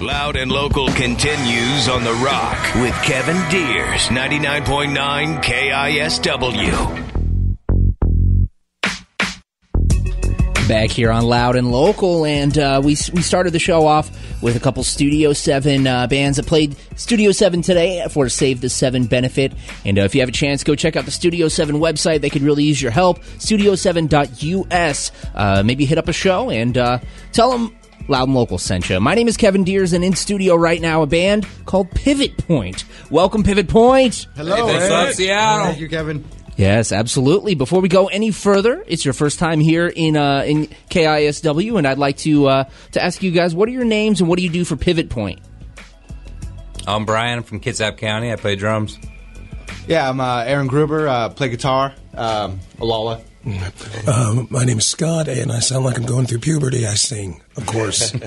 Loud and Local continues on The Rock with Kevin Deers, 99.9 KISW. back here on Loud and Local, and uh, we we started the show off with a couple Studio Seven uh, bands that played Studio Seven today for Save the Seven benefit. And uh, if you have a chance, go check out the Studio Seven website. They could really use your help. Studio7.us. Uh, maybe hit up a show and uh, tell them. Loud and Local sent you. My name is Kevin Deers, and in studio right now, a band called Pivot Point. Welcome, Pivot Point. Hello. What's up, Seattle? Thank you, Kevin. Yes, absolutely. Before we go any further, it's your first time here in uh, in KISW, and I'd like to uh, to ask you guys, what are your names and what do you do for Pivot Point? I'm Brian I'm from Kitsap County. I play drums. Yeah, I'm uh, Aaron Gruber. Uh, play guitar. Um, Alala. Um, my name is Scott, and I sound like I'm going through puberty. I sing, of course.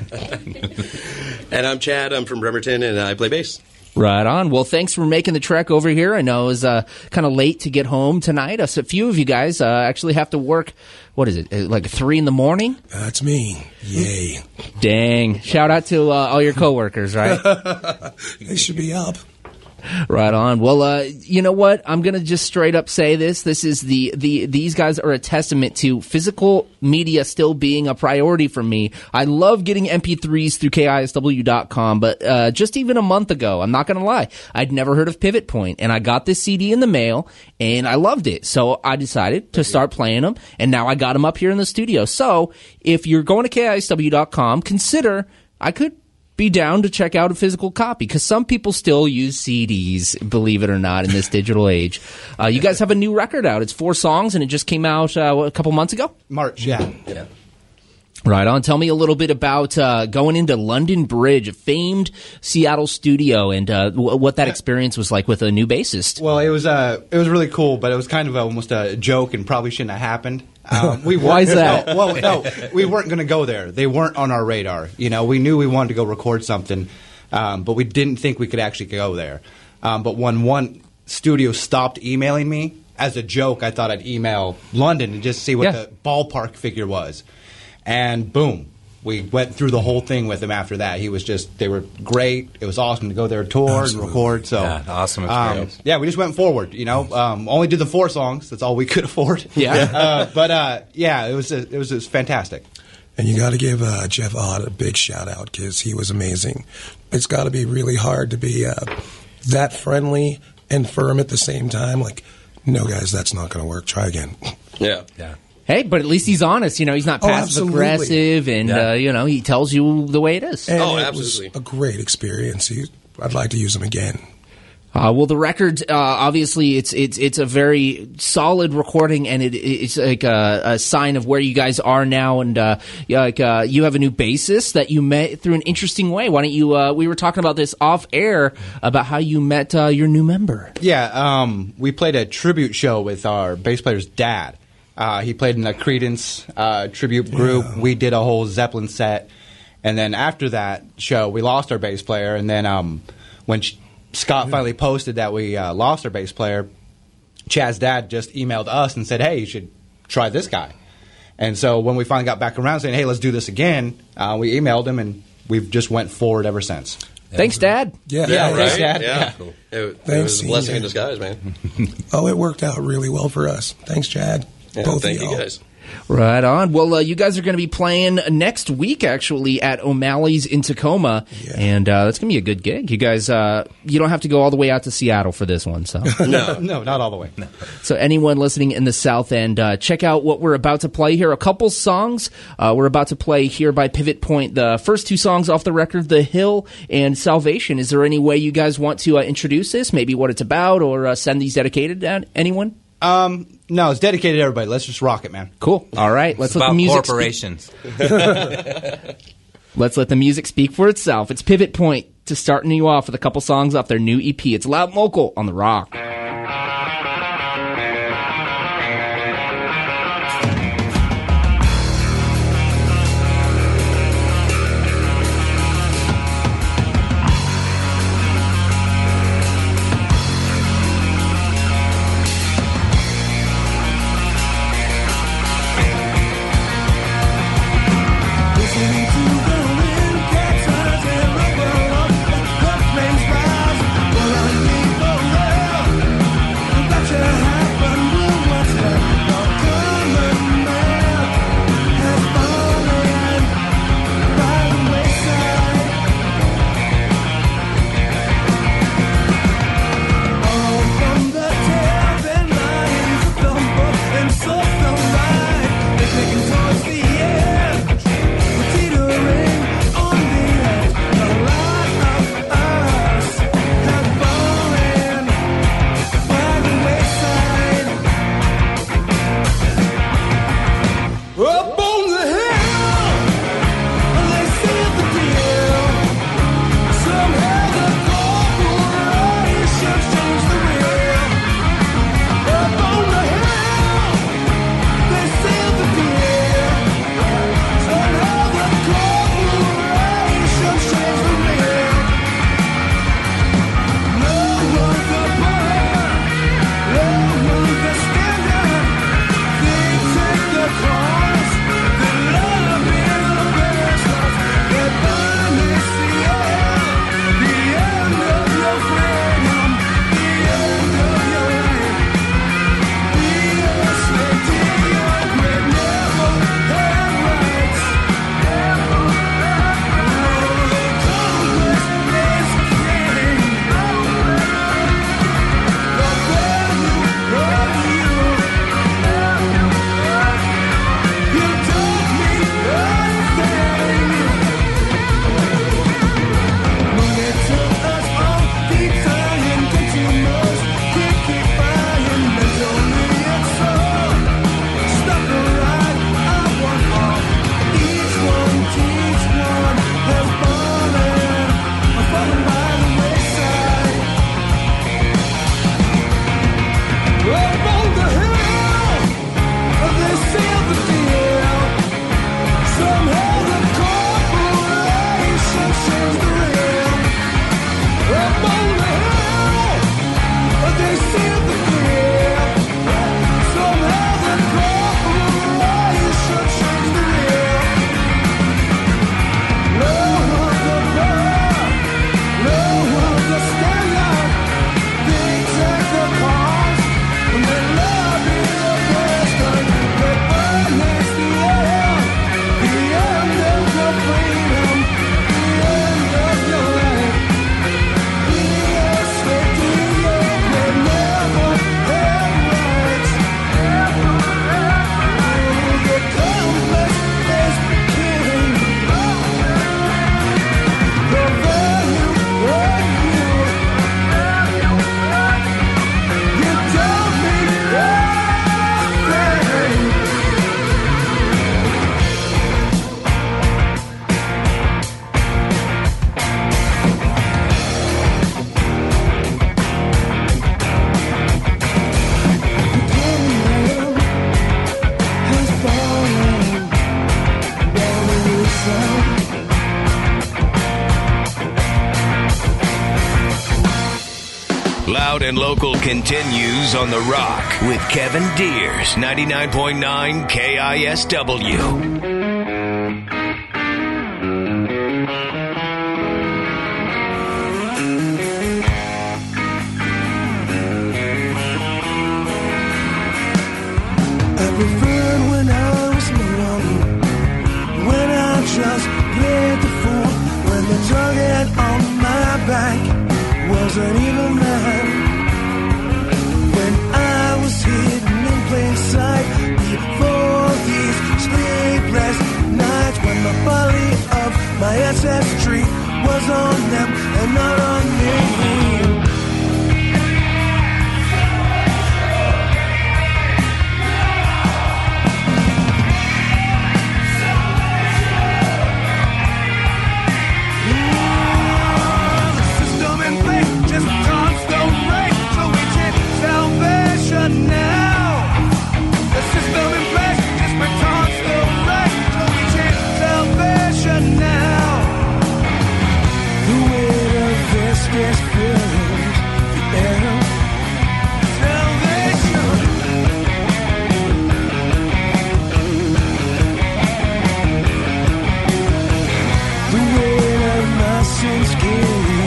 And I'm Chad. I'm from Bremerton, and I play bass. Right on. Well, thanks for making the trek over here. I know it was uh, kind of late to get home tonight. Us, a few of you guys uh, actually have to work. What is it? uh, Like three in the morning? That's me. Yay. Dang! Shout out to uh, all your coworkers, right? They should be up. Right on. Well, uh, you know what? I'm gonna just straight up say this. This is the the these guys are a testament to physical media still being a priority for me. I love getting MP3s through KISW.com, but uh, just even a month ago, I'm not gonna lie, I'd never heard of Pivot Point, and I got this CD in the mail, and I loved it. So I decided to start playing them, and now I got them up here in the studio. So if you're going to KISW.com, consider I could be down to check out a physical copy because some people still use CDs, believe it or not, in this digital age. Uh, you guys have a new record out. It's four songs and it just came out uh, what, a couple months ago. March. Yeah. Right on. Tell me a little bit about uh, going into London Bridge, a famed Seattle studio, and uh, w- what that experience was like with a new bassist. Well, it was uh, it was really cool, but it was kind of a, almost a joke and probably shouldn't have happened. Um, we Why is that? No, well, no, we weren't going to go there. They weren't on our radar. You know, we knew we wanted to go record something, um, but we didn't think we could actually go there. Um, but when one studio stopped emailing me as a joke, I thought I'd email London and just see what Yeah. the ballpark figure was, and boom. We went through the whole thing with him after that. He was just, they were great. It was awesome to go there, tour, Absolutely. and record. So, Yeah, awesome um, yeah, we just went forward. You know, um, only did the four songs. That's all we could afford. Yeah. uh, but uh, yeah, it was it was it was fantastic. And you got to give uh, Jeff Ott a big shout out because he was amazing. It's got to be really hard to be uh, that friendly and firm at the same time. Like, no, guys, that's not going to work. Try again. Yeah. Yeah. Hey, but at least he's honest. You know, he's not Oh, passive absolutely. aggressive, and Yeah. uh, you know, he tells you the way it is. And Oh, it absolutely. was a great experience. He, I'd like to use him again. Uh, well, the record, uh, obviously, it's it's it's a very solid recording, and it it's like a, a sign of where you guys are now. And uh, yeah, like uh, you have a new basis that you met through an interesting way. Why don't you? Uh, we were talking about this off air about how you met uh, your new member. Yeah, um, we played a tribute show with our bass player's dad. Uh, he played in a Creedence uh, tribute group. We did a whole Zeppelin set, and then after that show, we lost our bass player. And then um, when Sh- Scott finally posted that we uh, lost our bass player, Chad's dad just emailed us and said, "Hey, you should try this guy." And so when we finally got back around saying, "Hey, let's do this again," uh, we emailed him, and we've just went forward ever since. Thanks, Dad. Yeah. Yeah, Right? thanks, Dad. Yeah. It, it Thanks, was a blessing in disguise, man. Oh, it worked out really well for us. Thanks, Chad. Yeah, Both thank of you y'all. guys. Right on. Well, uh, you guys are going to be playing next week, actually, at O'Malley's in Tacoma, Yeah. and uh, that's going to be a good gig. You guys, uh, you don't have to go all the way out to Seattle for this one, so. No. no, not all the way. So anyone listening in the South End, uh, check out what we're about to play here. A couple songs uh, we're about to play here by Pivot Point. The first two songs off the record, "The Hill" and "Salvation." Is there any way you guys want to uh, introduce this? Maybe what it's about, or uh, send these dedicated to anyone? Um, no, it's dedicated to everybody. Let's just rock it, man. Cool. All right, let's It's let the about music. speak. corporations. Let's let the music speak for itself. It's Pivot Point to starting you off with a couple songs off their new EP. It's Loud and Local on the Rock. Loud and Local continues on The Rock with Kevin Deers, 99.9 KISW. I preferred when I was alone. When I just played the fool. When the target on my back wasn't even mine. When my ancestry was on them and not on of my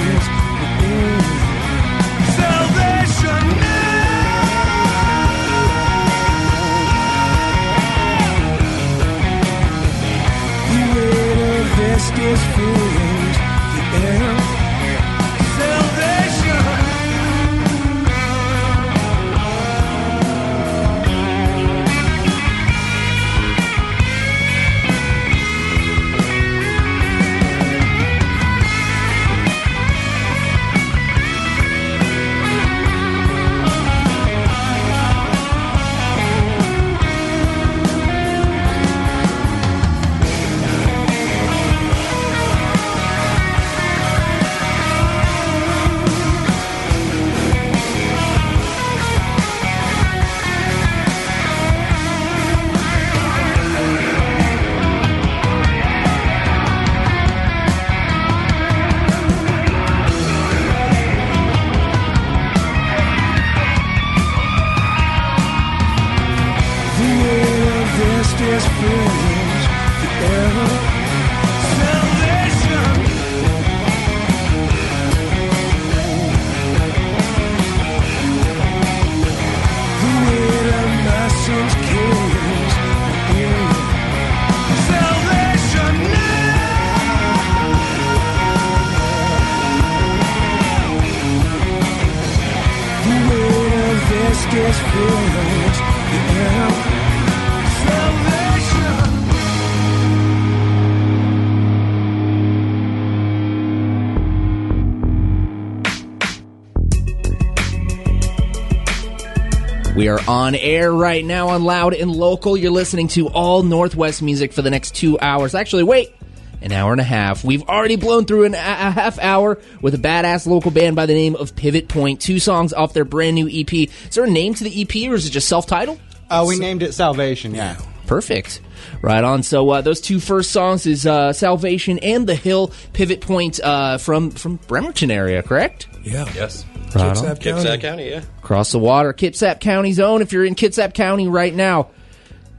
We are on air right now on Loud and Local. You're listening to all Northwest music for the next two hours. Actually, wait, an hour and a half. We've already blown through an, a a half hour with a badass local band by the name of Pivot Point. Two songs off their brand new EP. Is there a name to the EP or is it just self titled? Uh, we named it Salvation. Yeah. Perfect. Right on. So uh, those two first songs is uh, Salvation and The Hill Pivot Point uh, from from Bremerton area, correct? Yeah. Yes. Right. Kitsap County. Kitsap County, yeah. Across the water, Kitsap County's own. If you're in Kitsap County right now,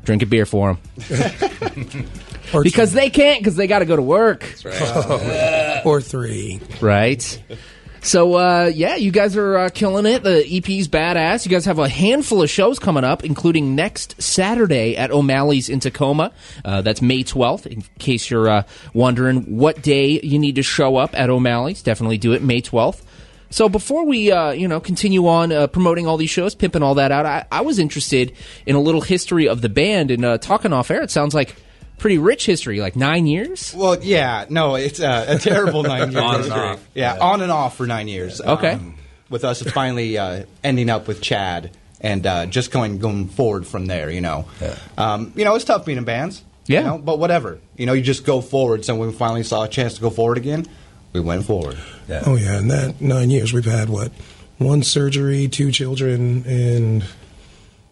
drink a beer for them because they can't because they got to go to work. or three. Right. So uh, yeah, you guys are uh, killing it. The EP's badass. You guys have a handful of shows coming up, including next Saturday at O'Malley's in Tacoma. Uh, that's May twelfth. In case you're uh, wondering what day you need to show up at O'Malley's, definitely do it May twelfth. So before we, uh, you know, continue on uh, promoting all these shows, pimping all that out, I, I was interested in a little history of the band and uh, talking off air. It sounds like pretty rich history, like nine years. Well, yeah, no, it's uh, a terrible nine years. On and off. Yeah, on and off for nine years. Okay. Um, with us finally uh, ending up with Chad and uh, just going going forward from there, you know. Um, you know, it's tough being in bands. Yeah. You know, but whatever. You know, you just go forward. So when we finally saw a chance to go forward again, we went forward. Oh yeah, in that nine years we've had what one surgery, two children, and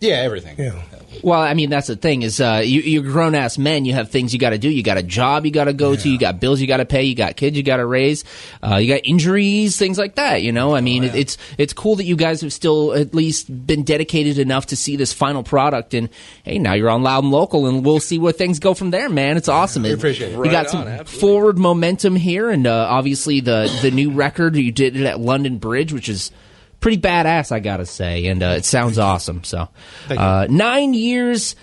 Yeah, everything. yeah. Well, I mean, that's the thing is, uh, you, you're grown ass men. You have things you got to do. You got a job you got to go to. You got bills you got to pay. You got kids you got to raise. Uh, you got injuries, things like that. You know, I mean, it, it's it's cool that you guys have still at least been dedicated enough to see this final product. And hey, now you're on Loud and Local, and we'll see where things go from there, man. It's awesome. We appreciate it. We got Right some on, absolutely. forward momentum here, and uh, obviously the the new record you did it at London Bridge, which is pretty badass, I gotta say, and uh, it sounds awesome. So, uh, nine years,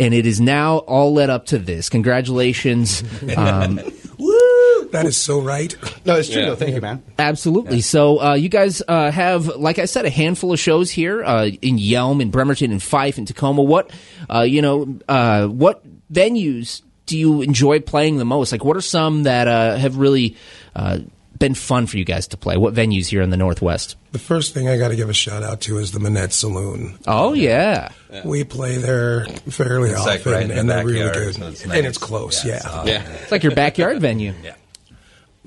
and it is now all led up to this. Congratulations! Um, That is so right. No, it's true. Yeah. though. Thank you, man. absolutely. So, uh, you guys uh, have, like I said, a handful of shows here uh, in Yelm, in Bremerton, in Fife, in Tacoma. What, uh, you know, uh, what venues do you enjoy playing the most? Like, what are some that uh, have really uh, been fun for you guys to play? What venues here in the Northwest? The first thing I got to give a shout out to is the Manette Saloon. Oh yeah. We play there fairly It's often, like right in the and they're really good. so it's And it's close, Yeah, yeah. it's awesome. Yeah. It's like your backyard venue. Yeah.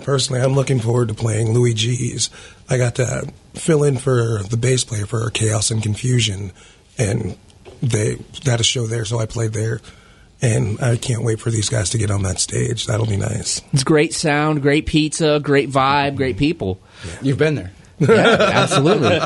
Personally, I'm looking forward to playing Louie G's. I got to fill in for the bass player for Chaos and Confusion, and they had a show there, so I played there. and I can't wait for these guys to get on that stage. That'll be nice. It's great sound, great pizza, great vibe, great people. You've been there. Yeah, absolutely.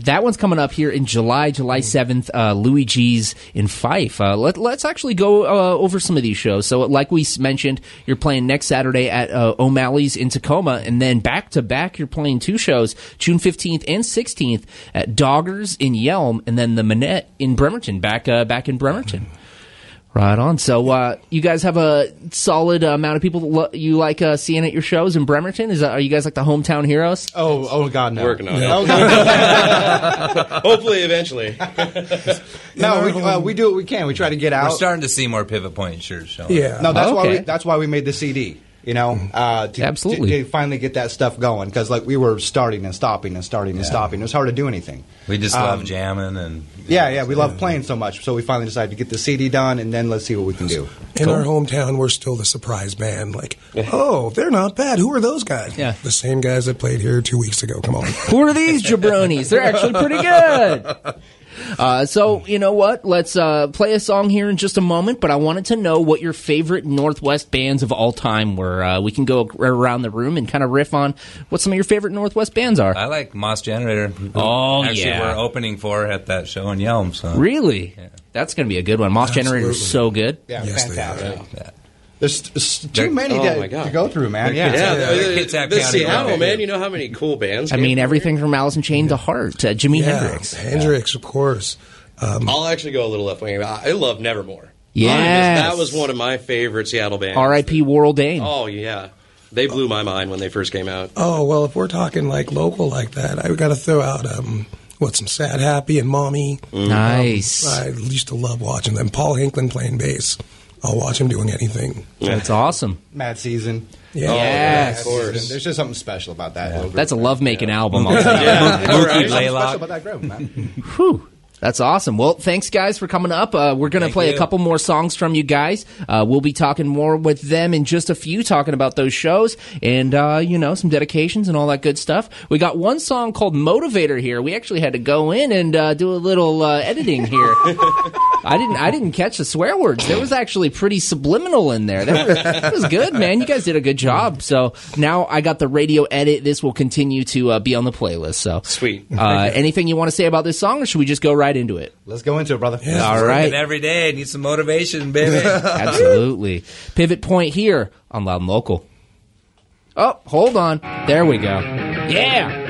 That one's coming up here in July, July 7th, uh, Louie G's in Fife. Uh, let, us actually go uh, over some of these shows. So, like we mentioned, you're playing next Saturday at uh, O'Malley's in Tacoma, and then back to back, you're playing two shows, June 15th and 16th at Doggers in Yelm, and then the Manette in Bremerton, back, uh, back in Bremerton. Right on. So, uh, you guys have a solid amount of people that lo- you like uh, seeing at your shows in Bremerton. Is that, are you guys like the hometown heroes? Oh, oh God, no. Working on it. Oh, God. Hopefully, eventually. no, we, uh, we do what we can. We try to get out. We're starting to see more pivot point shirts showing. Yeah. No, that's why we that's why we made the CD. You know, uh, to, Absolutely. to, to finally get that stuff going because like we were starting and stopping and starting and stopping. It was hard to do anything. We just Um, love jamming and Yeah, yeah, we love playing so much, so we finally decided to get the CD done and then let's see what we can do. In our hometown, we're still the surprise band. Like, oh, they're not bad. Who are those guys? Yeah. The same guys that played here two weeks ago. Come on. Who are these jabronis? They're actually pretty good. Uh, so you know what? Let's uh, play a song here in just a moment. But I wanted to know what your favorite Northwest bands of all time were. Uh, we can go around the room and kind of riff on what some of your favorite Northwest bands are. I like Moss Generator. who Oh, actually yeah. we're opening for at that show in Yelm. So Really? That's going to be a good one. Moss Generator is so good. Yeah, Yes, they fantastic. Yeah. There's, there's too They're- many oh to, to go through, man. Yeah, Yeah, Yeah, the, the Kitsap the Seattle, one. man. You know how many cool bands? I mean, everything from Alice in Chain to Heart to Jimi yeah. Hendrix. Hendrix, of course. Um, I'll actually go a little left wing. I I love Nevermore. Yes. that was one of my favorite Seattle bands. R.I.P. Warrel Dane. Oh yeah, they blew my mind when they first came out. oh well, if we're talking like local like that, I got to throw out um, what some sad happy and mommy. Nice. I used to love watching them. Paul Hinklin playing bass. I'll watch him doing anything. That's awesome. Mad Season. Yeah. Oh, yes. of course. There's just something special about that. little group. That's a love making album. I'll tell you. Yeah, There's right. something Laylock. special about that group, man. Whew. That's awesome. Well, thanks guys for coming up. Uh, we're going to play a couple more songs from you guys. Uh, we'll be talking more with them in just a few, talking about those shows and uh, you know some dedications and all that good stuff. We got one song called "Motivator" here. We actually had to go in and uh, do a little uh, editing here. I didn't. I didn't catch the swear words. There was actually pretty subliminal in there. That was, that was good, man. You guys did a good job. So now I got the radio edit. This will continue to uh, be on the playlist. So Sweet. Uh, anything you want to say about this song, or should we just go right into it? Let's go into it, brother. All Working right. every day. Need some motivation, baby. Absolutely. Pivot point here on Loud and Local. Oh, hold on. There we go. Yeah.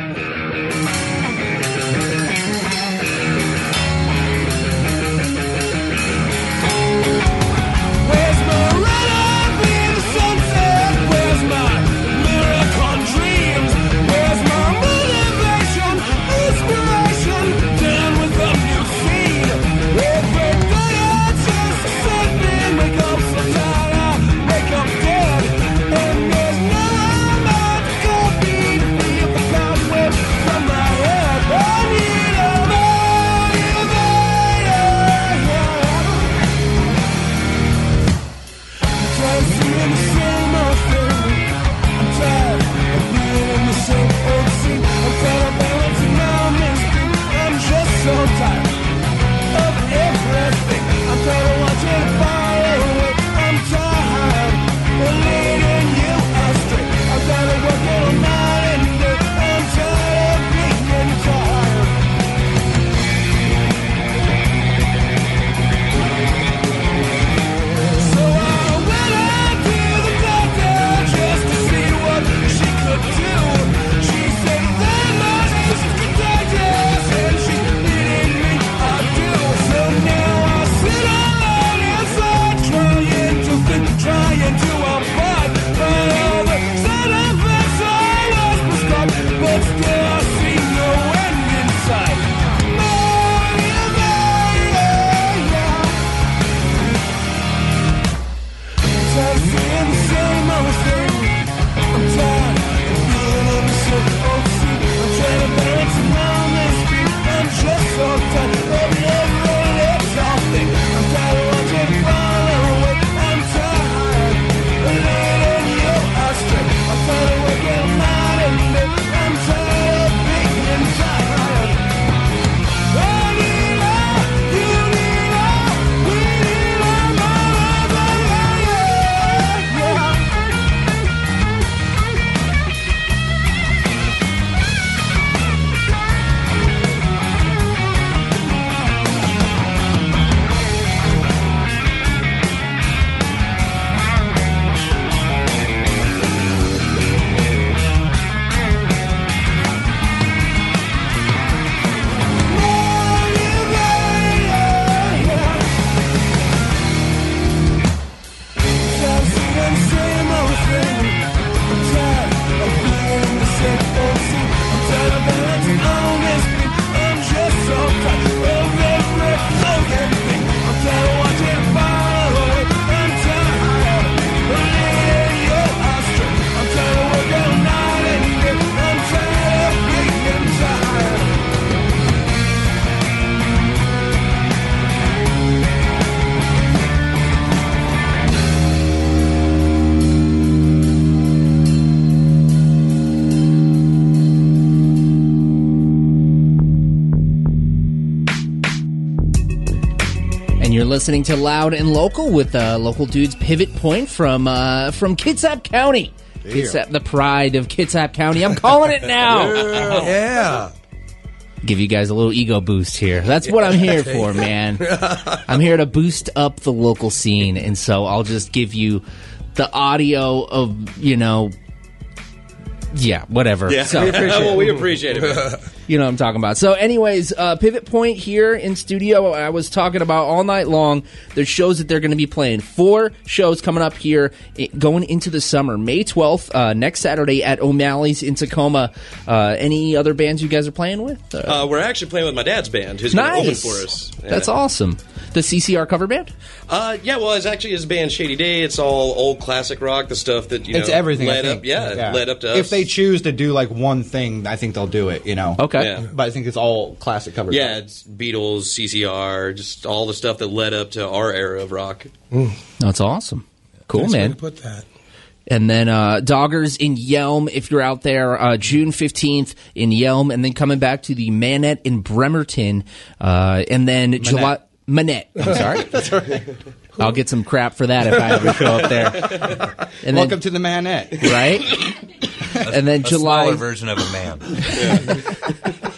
You're listening to Loud and Local with uh, local dudes Pivot Point from uh, from Kitsap County. Kitsap, the pride of Kitsap County. I'm calling it now. Yeah. Give you guys a little ego boost here. That's what I'm here for, man. I'm here to boost up the local scene, and so I'll just give you the audio of you know, yeah, whatever. Yeah. So, well, we appreciate it. man. you know what I'm talking about. So, anyways, uh, Pivot Point here in studio. I was talking about all night long. There's shows that they're going to be playing. Four shows coming up here, i- going into the summer. May 12th, uh, next Saturday at O'Malley's in Tacoma. Uh, any other bands you guys are playing with? Uh, Uh, we're actually playing with my dad's band, who's going to open for us. That's awesome. The CCR cover band. Uh, yeah, well, it's actually his band Shady Day. It's all old classic rock, the stuff that you It's know everything. I led think. up. Yeah, led up to us. If they choose to do like one thing, I think they'll do it. You know. Okay. Yeah. But I think it's all classic covers. Yeah, it's Beatles, CCR, just all the stuff that led up to our era of rock. That's awesome. Cool, Nice way man. to put that. And then uh, Doggers in Yelm, if you're out there, uh, June 15th in Yelm, and then coming back to the Manette in Bremerton, uh, and then July. Manette. I'm sorry. That's right. I'll get some crap for that if I ever show up there. And Welcome to the Manette. then, right? and then A July version of a man.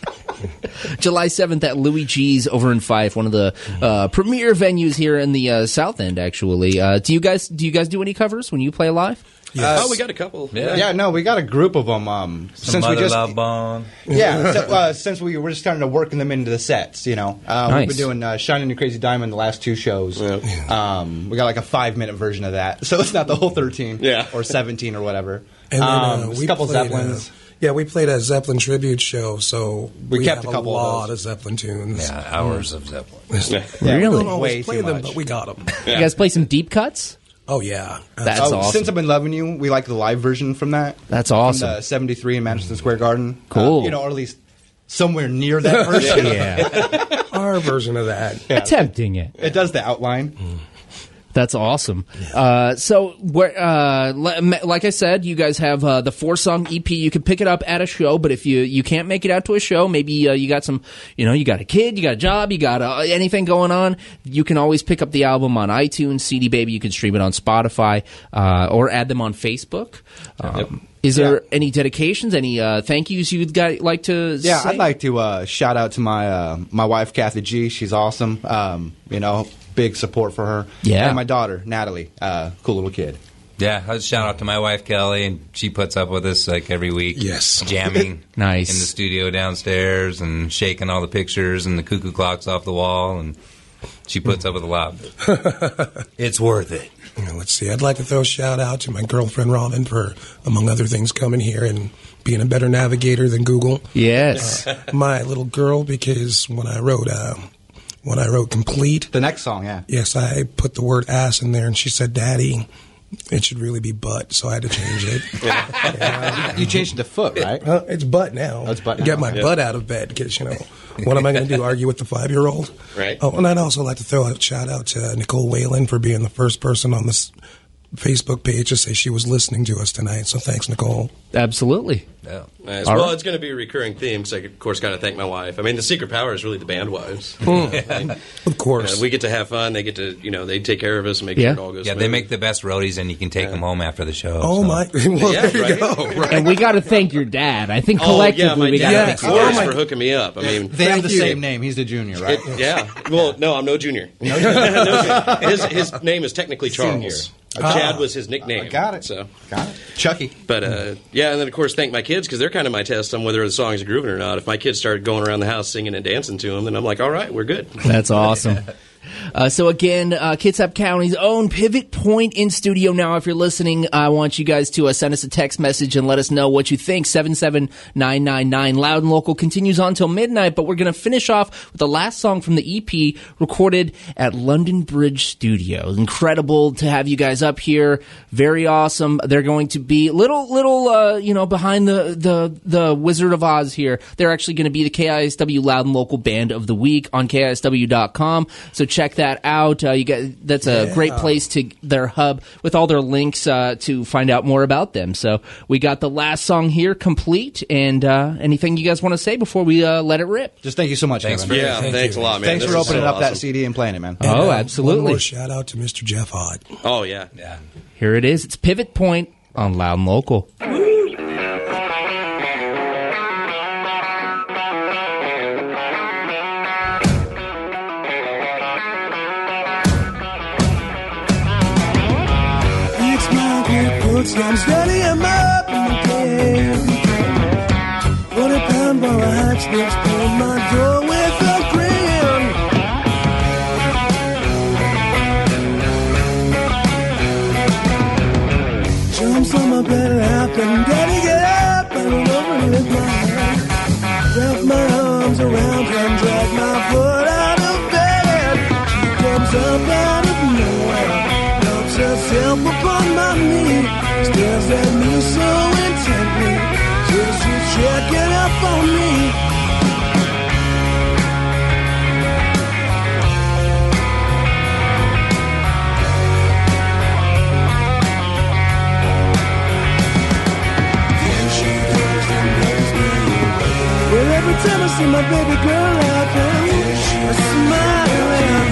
July 7th at Louie G's over in Fife, one of the uh, premier venues here in the uh, South End. Actually, uh, do you guys do you guys do any covers when you play live? Oh, we got a couple. Yeah. Yeah, no, we got a group of them. Um, Some since we Mother just Love Bone. yeah, so, uh, since we were just starting to working them into the sets, you know, uh, Nice. we've been doing uh, Shining the Crazy Diamond the last two shows. Yeah. Um, we got like a five minute version of that, so it's not the whole thirteen, Yeah. or seventeen or whatever. And then, um, uh, we a couple played, Zeppelins. Uh, yeah, we played a Zeppelin tribute show, so We kept have a couple of lot those. of, Zeppelin tunes. Yeah, hours of Zeppelin. Yeah, We Really? don't always Way play too them, much. but we got them. You guys play some deep cuts? Oh yeah, That's oh, awesome. Since I've been loving you, we like the live version from that. That's From awesome. the '73 in Madison Square Garden. Cool. Uh, you know, or at least somewhere near that version. yeah. our version of that. Attempting it. It does the outline. That's awesome. Uh, so, where, uh, like I said, you guys have uh, the four song EP. You can pick it up at a show, but if you you can't make it out to a show, maybe uh, you got some, you know, you got a kid, you got a job, you got uh, anything going on, you can always pick up the album on iTunes, CD Baby. You can stream it on Spotify uh, or add them on Facebook. Um, Is there Yeah. any dedications, any uh, thank yous you'd got, like to? Yeah, say? I'd like to uh, shout out to my uh, my wife Kathy G. She's awesome. Um, you know, big support for her. Yeah. and my daughter Natalie, uh, cool little kid. Yeah, I shout out to my wife Kelly, and she puts up with us like every week. Yes. jamming Nice. in the studio downstairs and shaking all the pictures and the cuckoo clocks off the wall, and she puts up with a lot. it's worth it. You know, let's see. I'd like to throw a shout out to my girlfriend Robin for, among other things, coming here and being a better navigator than Google. Yes. my little girl, because when I wrote uh, when I wrote complete, The next song, yeah. yes, I put the word ass in there, and she said, "Daddy." It should really be butt, so I had to change it. You changed it to foot, right? Uh, it's butt now. Oh, it's butt Get my Yeah. butt out of bed because you know what am I going to do? Argue with the five year old? Right. Oh, and I'd also like to throw a shout out to Nicole Whalen for being the first person on this Facebook page to say she was listening to us tonight. So thanks, Nicole. Absolutely. Yeah. Nice. All well, right. it's going to be a recurring theme because I, of course, got to thank my wife. I mean, the secret power is really the band wives. Hmm. Of course. we get to have fun. They get to, you know, they take care of us and make Yeah. sure it all goes. Yeah, they make the best roadies, and you can take them home after the show. oh so. my! Well, Yeah, there you right? go. Right. And we got to thank your dad. I think Oh collectively yeah, my we got to thank Oh, your Thanks my- for hooking me up. I mean, They have the you. same name. He's the junior, right? it- yeah. Well, no, I'm no junior. No junior. His his name is technically Charles. Uh, Chad was his nickname. Got it. So, Got it. Chucky. but uh, yeah, and then of course thank my kids because they're kind of my test on whether the songs are grooving or not. If my kids started going around the house singing and dancing to them, then I'm like, all right, we're good. That's awesome. Uh, so again, uh, Kitsap County's own Pivot Point in studio now. If you're listening, I want you guys to uh, send us a text message and let us know what you think. Seven seven nine nine nine. Loud and local continues on till midnight, but we're going to finish off with the last song from the EP recorded at London Bridge Studios. Incredible to have you guys up here. Very awesome. They're going to be little little uh, you know behind the the the Wizard of Oz here. They're actually going to be the KISW Loud and Local Band of the Week on KISW.com. So check that out. Uh, you get that's a great place to their hub with all their links uh, to find out more about them. So we got the last song here complete. And uh, anything you guys want to say before we uh, let it rip? Just thank you so much, Thanks Kevin. for- Yeah, Thank thanks you. a lot, man. Thanks This for opening so up that. CD and playing it, man. Oh, And, One absolutely. more shout out to Mr. Jeff Ott. Oh yeah. Yeah. Here it is. It's Pivot Point on Loud and Local. Smile, quick footsteps, steady him up in the game. Forty pound bar my door with a my daddy get up and my. Wrap my arms around and drag my foot out of bed. She comes up herself upon my knee, stares at me so intently, says she's checking up on me. Well, every time I see my baby girl laughing, I smile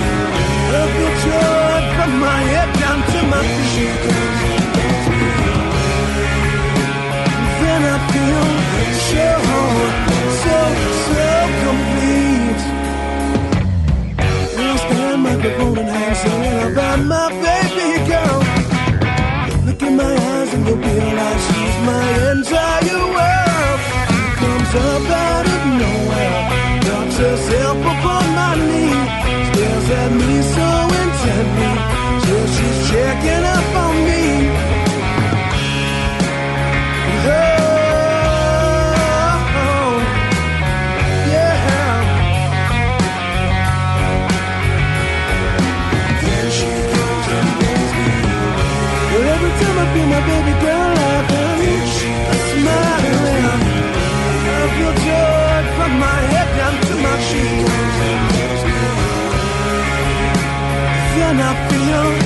Then I feel